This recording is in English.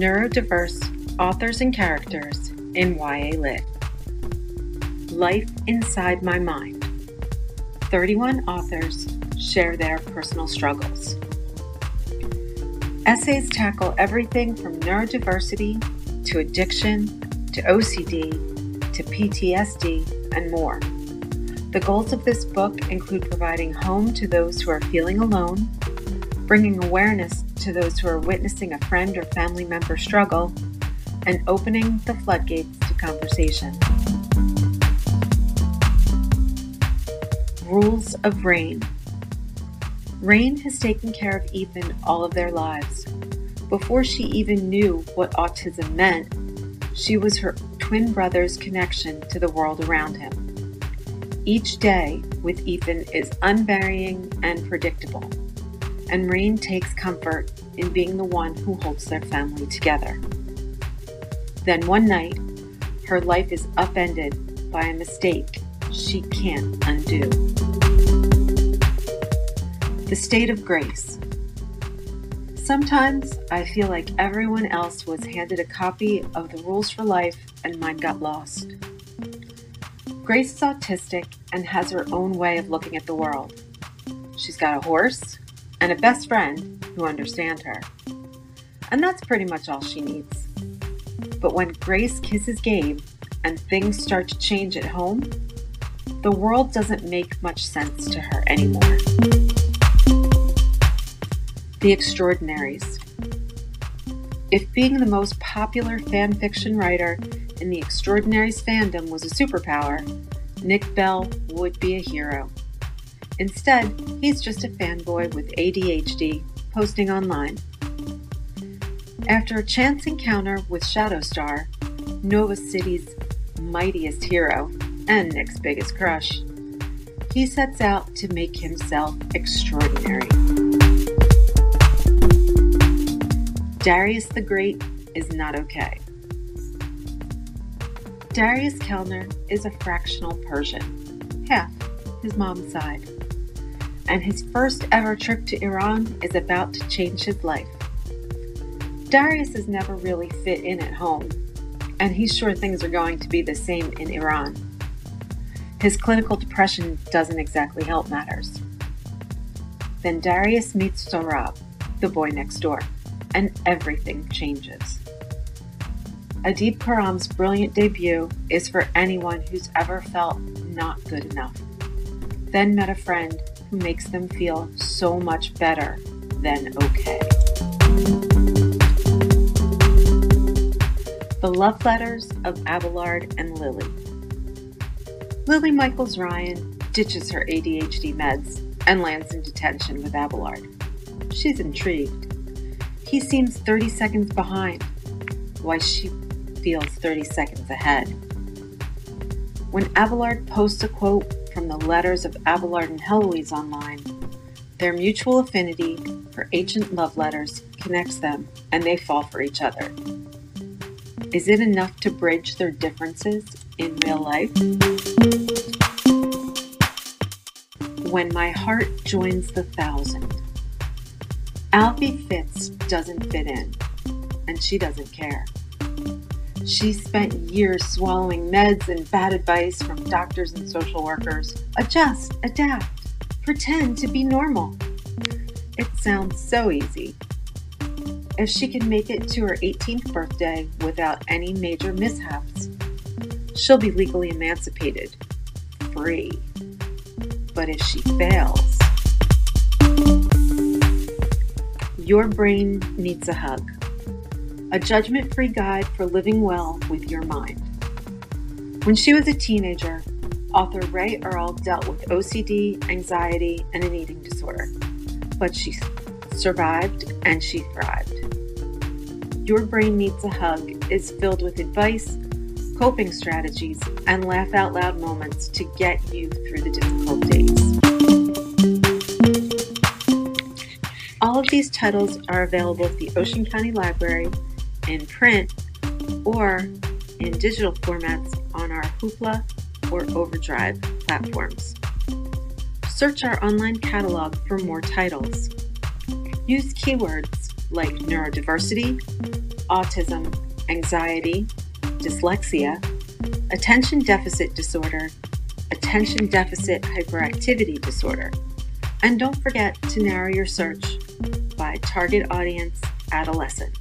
neurodiverse authors and characters in YA Lit. Life Inside My Mind. 31 authors share their personal struggles. Essays tackle everything from neurodiversity to addiction to OCD to PTSD and more. The goals of this book include providing home to those who are feeling alone, bringing awareness to those who are witnessing a friend or family member struggle, and opening the floodgates to conversation. Rules of Rain Rain has taken care of Ethan all of their lives. Before she even knew what autism meant, she was her twin brother's connection to the world around him. Each day with Ethan is unvarying and predictable, and Rain takes comfort in being the one who holds their family together. Then one night, her life is upended by a mistake she can't undo. The state of grace. Sometimes I feel like everyone else was handed a copy of the rules for life and mine got lost. Grace is autistic and has her own way of looking at the world. She's got a horse and a best friend who understand her. And that's pretty much all she needs. But when Grace kisses Gabe and things start to change at home, the world doesn't make much sense to her anymore. The Extraordinaries. If being the most popular fan fiction writer in the Extraordinaries fandom was a superpower, Nick Bell would be a hero. Instead, he's just a fanboy with ADHD posting online. After a chance encounter with Shadowstar, Nova City's mightiest hero and Nick's biggest crush, he sets out to make himself extraordinary. Darius the Great is not okay. Darius Kellner is a fractional Persian, half his mom's side, and his first ever trip to Iran is about to change his life. Darius has never really fit in at home, and he's sure things are going to be the same in Iran. His clinical depression doesn't exactly help matters. Then Darius meets Sohrab, the boy next door and everything changes. Adib Khorram's brilliant debut is for anyone who's ever felt not good enough, then met a friend who makes them feel so much better than okay. The Love Letters of Abelard and Lily. Lily Michaels Ryan ditches her ADHD meds and lands in detention with Abelard. She's intrigued. He seems 30 seconds behind, Why she feels 30 seconds ahead. When Abelard posts a quote from the letters of Abelard and Heloise online, their mutual affinity for ancient love letters connects them and they fall for each other. Is it enough to bridge their differences in real life? When my heart joins the thousand. Alvie Fitz doesn't fit in, and she doesn't care. She spent years swallowing meds and bad advice from doctors and social workers. Adjust, adapt, pretend to be normal. It sounds so easy. If she can make it to her 18th birthday without any major mishaps, she'll be legally emancipated, free. But if she fails, Your Brain Needs a Hug, a judgment free guide for living well with your mind. When she was a teenager, author Rae Earl dealt with OCD, anxiety, and an eating disorder, but she survived and she thrived. Your Brain Needs a Hug is filled with advice, coping strategies, and laugh out loud moments to get you through the difficult days. All of these titles are available at the Ocean County Library in print or in digital formats on our Hoopla or Overdrive platforms. Search our online catalog for more titles. Use keywords like neurodiversity, autism, anxiety, dyslexia, attention deficit disorder, attention deficit hyperactivity disorder. And don't forget to narrow your search by target audience adolescent.